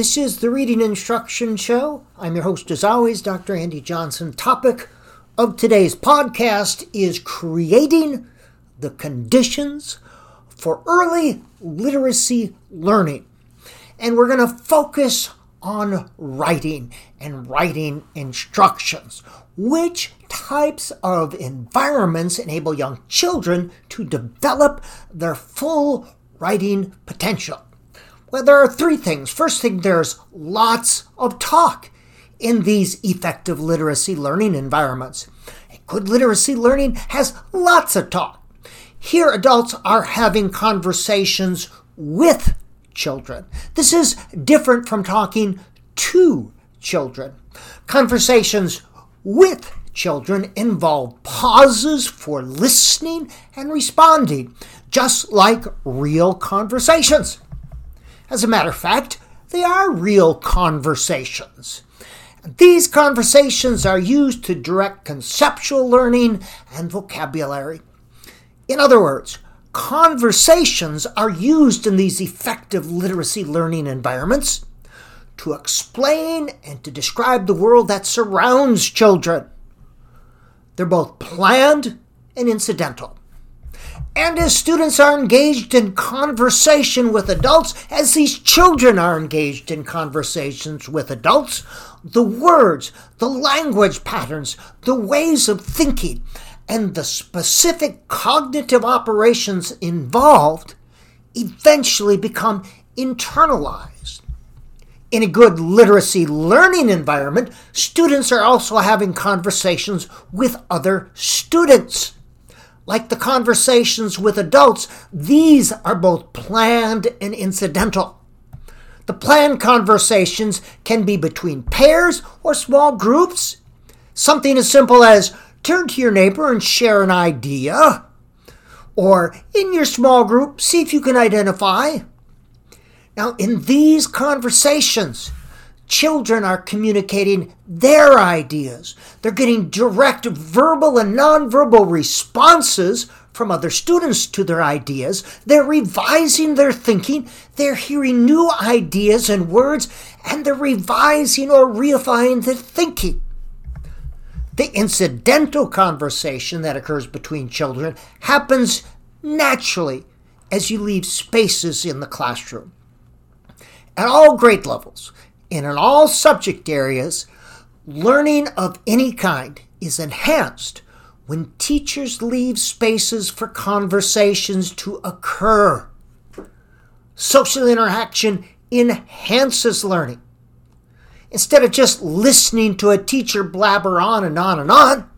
This is the Reading Instruction Show. I'm your host, as always, Dr. Andy Johnson. Topic of today's podcast is creating the conditions for early literacy learning. And we're going to focus on writing and writing instructions. Which types of environments enable young children to develop their full writing potential? Well, there are three things. First thing, there's lots of talk in these effective literacy learning environments. Good literacy learning has lots of talk. Here, adults are having conversations with children. This is different from talking to children. Conversations with children involve pauses for listening and responding, just like real conversations. As a matter of fact, they are real conversations. These conversations are used to direct conceptual learning and vocabulary. In other words, conversations are used in these effective literacy learning environments to explain and to describe the world that surrounds children. They're both planned and incidental. And as students are engaged in conversation with adults, as these children are engaged in conversations with adults, the words, the language patterns, the ways of thinking, and the specific cognitive operations involved eventually become internalized. In a good literacy learning environment, students are also having conversations with other students. Like the conversations with adults, these are both planned and incidental. The planned conversations can be between pairs or small groups. Something as simple as turn to your neighbor and share an idea. Or in your small group, see if you can identify. Now, in these conversations, children are communicating their ideas. They're getting direct verbal and nonverbal responses from other students to their ideas. They're revising their thinking. They're hearing new ideas and words, and they're revising or reifying their thinking. The incidental conversation that occurs between children happens naturally as you leave spaces in the classroom. At all grade levels and in all subject areas, learning of any kind is enhanced when teachers leave spaces for conversations to occur. Social interaction enhances learning instead of just listening to a teacher blabber on and on and on.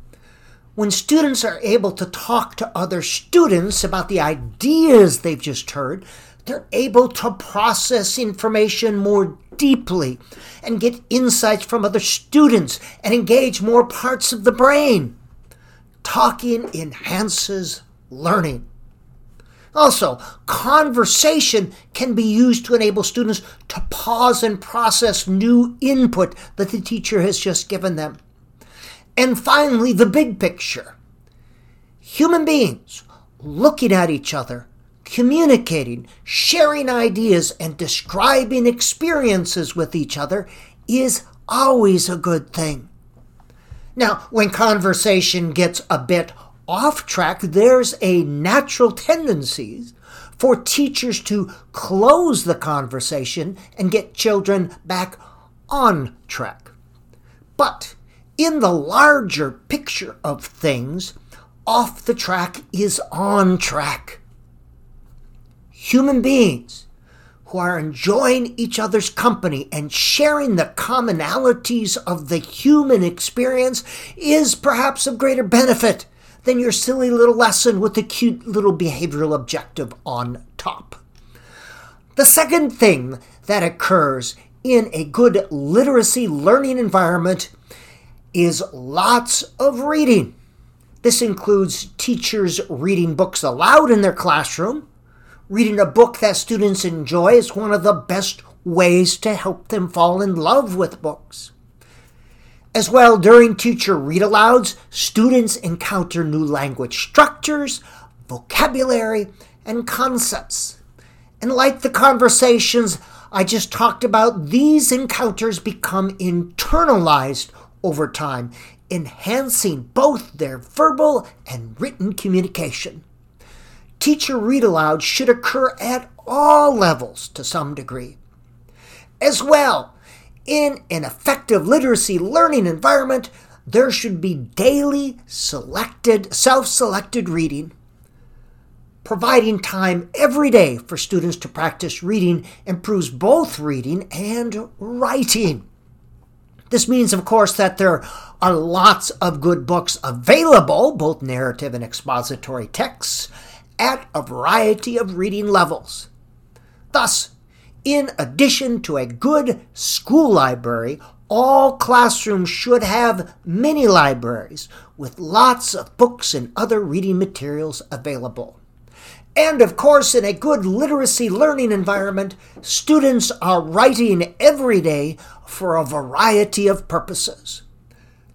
When students are able to talk to other students about the ideas they've just heard, they're able to process information more deeply and get insights from other students and engage more parts of the brain. Talking enhances learning. Also, conversation can be used to enable students to pause and process new input that the teacher has just given them. And finally, the big picture. Human beings looking at each other, communicating, sharing ideas, and describing experiences with each other is always a good thing. Now, when conversation gets a bit off track, there's a natural tendency for teachers to close the conversation and get children back on track. But in the larger picture of things, off the track is on track. Human beings who are enjoying each other's company and sharing the commonalities of the human experience is perhaps of greater benefit than your silly little lesson with the cute little behavioral objective on top. The second thing that occurs in a good literacy learning environment is lots of reading. This includes teachers reading books aloud in their classroom. Reading a book that students enjoy is one of the best ways to help them fall in love with books. As well, during teacher read alouds, students encounter new language structures, vocabulary, and concepts. And like the conversations I just talked about, these encounters become internalized over time, enhancing both their verbal and written communication. Teacher read aloud should occur at all levels to some degree. As well, in an effective literacy learning environment, there should be daily selected, self selected reading. Providing time every day for students to practice reading improves both reading and writing. This means, of course, that there are lots of good books available, both narrative and expository texts, at a variety of reading levels. Thus, in addition to a good school library, all classrooms should have mini libraries with lots of books and other reading materials available. And of course, in a good literacy learning environment, students are writing every day for a variety of purposes.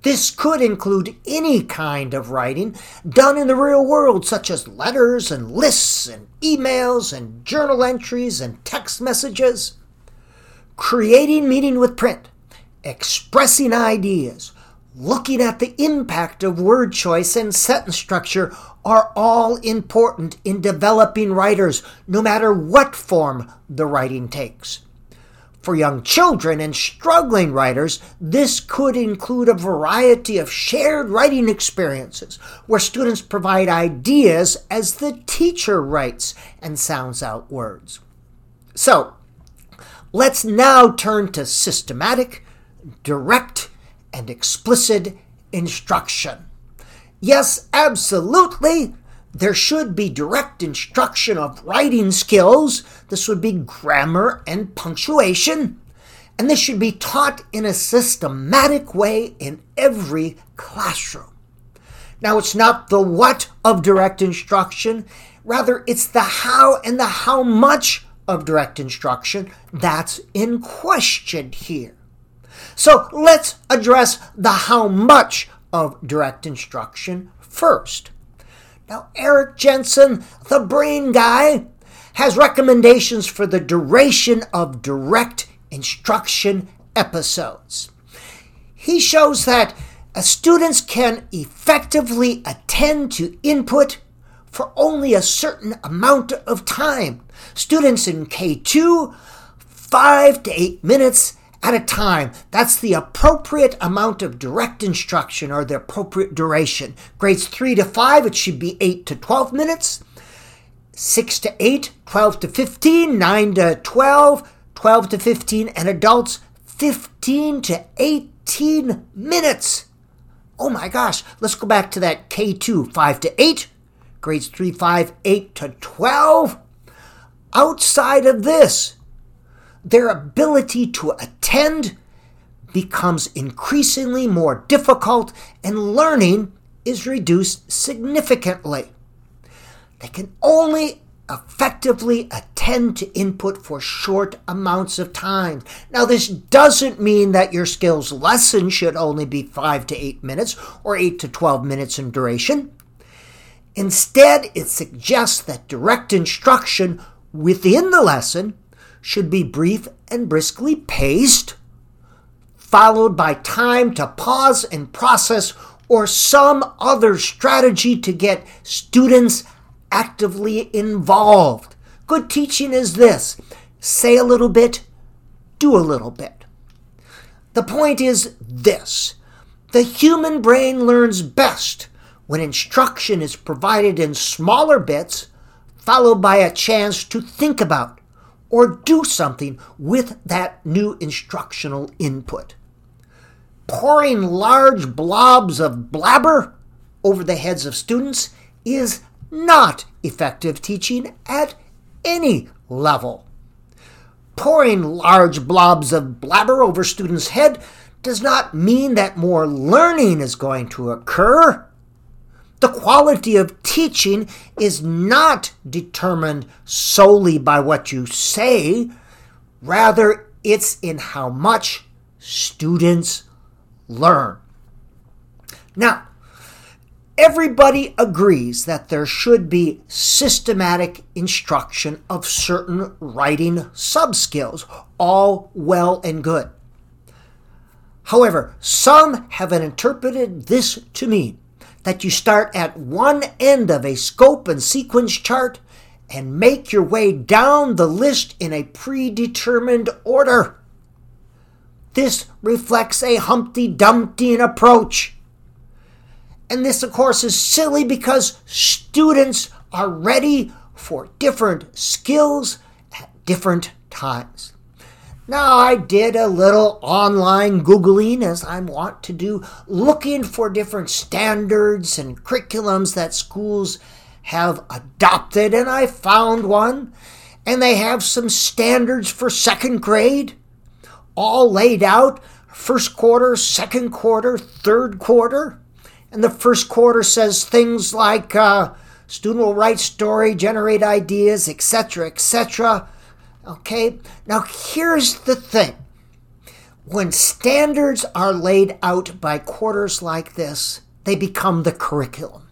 This could include any kind of writing done in the real world, such as letters and lists and emails and journal entries and text messages. Creating meaning with print expressing ideas, looking at the impact of word choice and sentence structure are all important in developing writers, no matter what form the writing takes. For young children and struggling writers, this could include a variety of shared writing experiences where students provide ideas as the teacher writes and sounds out words. So, let's now turn to systematic direct and explicit instruction. Yes, absolutely. There should be direct instruction of writing skills. This would be grammar and punctuation. And this should be taught in a systematic way in every classroom. Now, it's not the what of direct instruction, rather, it's the how and the how much of direct instruction that's in question here. So let's address the how much of direct instruction first. Now, Eric Jensen, the brain guy, has recommendations for the duration of direct instruction episodes. He shows that uh, students can effectively attend to input for only a certain amount of time. Students in K2, five to eight minutes at a time. That's the appropriate amount of direct instruction or the appropriate duration. Grades 3 to 5, it should be 8 to 12 minutes. 6 to 8, 12 to 15, 9 to 12, 12 to 15, and adults 15 to 18 minutes. Oh my gosh, let's go back to that K2, 5 to 8, grades 3, 5, 8 to 12. Outside of this, their ability to attend becomes increasingly more difficult and learning is reduced significantly. They can only effectively attend to input for short amounts of time. Now, this doesn't mean that your skills lesson should only be 5 to 8 minutes or 8 to 12 minutes in duration. Instead, it suggests that direct instruction within the lesson should be brief and briskly paced, followed by time to pause and process or some other strategy to get students actively involved. Good teaching is this say a little bit, do a little bit. The point is this the human brain learns best when instruction is provided in smaller bits, followed by a chance to think about or do something with that new instructional input. Pouring large blobs of blabber over the heads of students is not effective teaching at any level. Pouring large blobs of blabber over students' head does not mean that more learning is going to occur. The quality of teaching is not determined solely by what you say, rather, it's in how much students learn. Now, everybody agrees that there should be systematic instruction of certain writing subskills, all well and good. However, some have interpreted this to mean that you start at one end of a scope and sequence chart and make your way down the list in a predetermined order. This reflects a Humpty Dumpty approach. And this, of course, is silly because students are ready for different skills at different times. Now, I did a little online Googling, as I want to do, looking for different standards and curriculums that schools have adopted, and I found one. And they have some standards for second grade, all laid out first quarter, second quarter, third quarter. And the first quarter says things like uh, student will write story, generate ideas, etc., etc. Okay, now here's the thing when standards are laid out by quarters like this, they become the curriculum.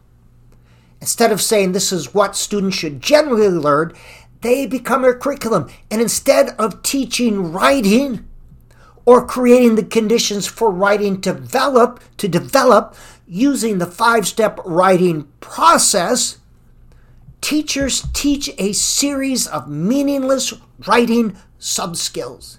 Instead of saying this is what students should generally learn, they become a curriculum. And instead of teaching writing or creating the conditions for writing to develop, to develop using the five-step writing process, teachers teach a series of meaningless writing subskills.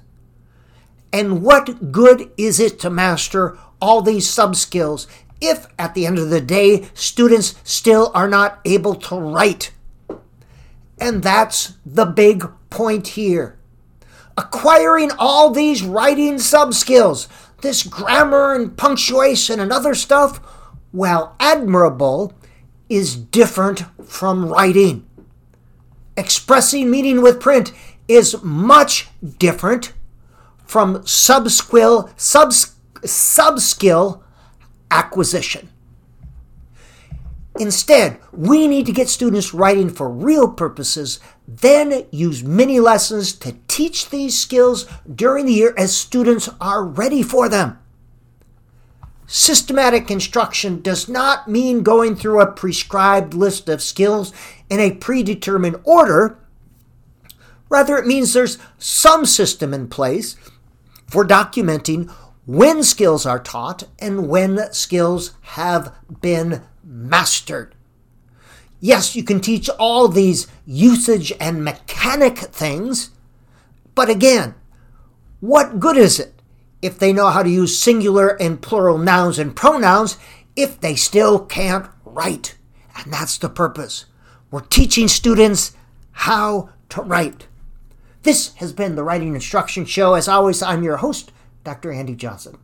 And what good is it to master all these subskills if at the end of the day students still are not able to write? And that's the big point here. Acquiring all these writing subskills, this grammar and punctuation and other stuff, while admirable, is different from writing. Expressing meaning with print is much different from subskill, subs, subskill acquisition. Instead, we need to get students writing for real purposes, then use mini lessons to teach these skills during the year as students are ready for them. Systematic instruction does not mean going through a prescribed list of skills in a predetermined order. Rather, it means there's some system in place for documenting when skills are taught and when skills have been mastered. Yes, you can teach all these usage and mechanic things, but again, what good is it if they know how to use singular and plural nouns and pronouns if they still can't write. And that's the purpose. We're teaching students how to write. This has been the Writing Instruction Show. As always, I'm your host, Dr. Andy Johnson.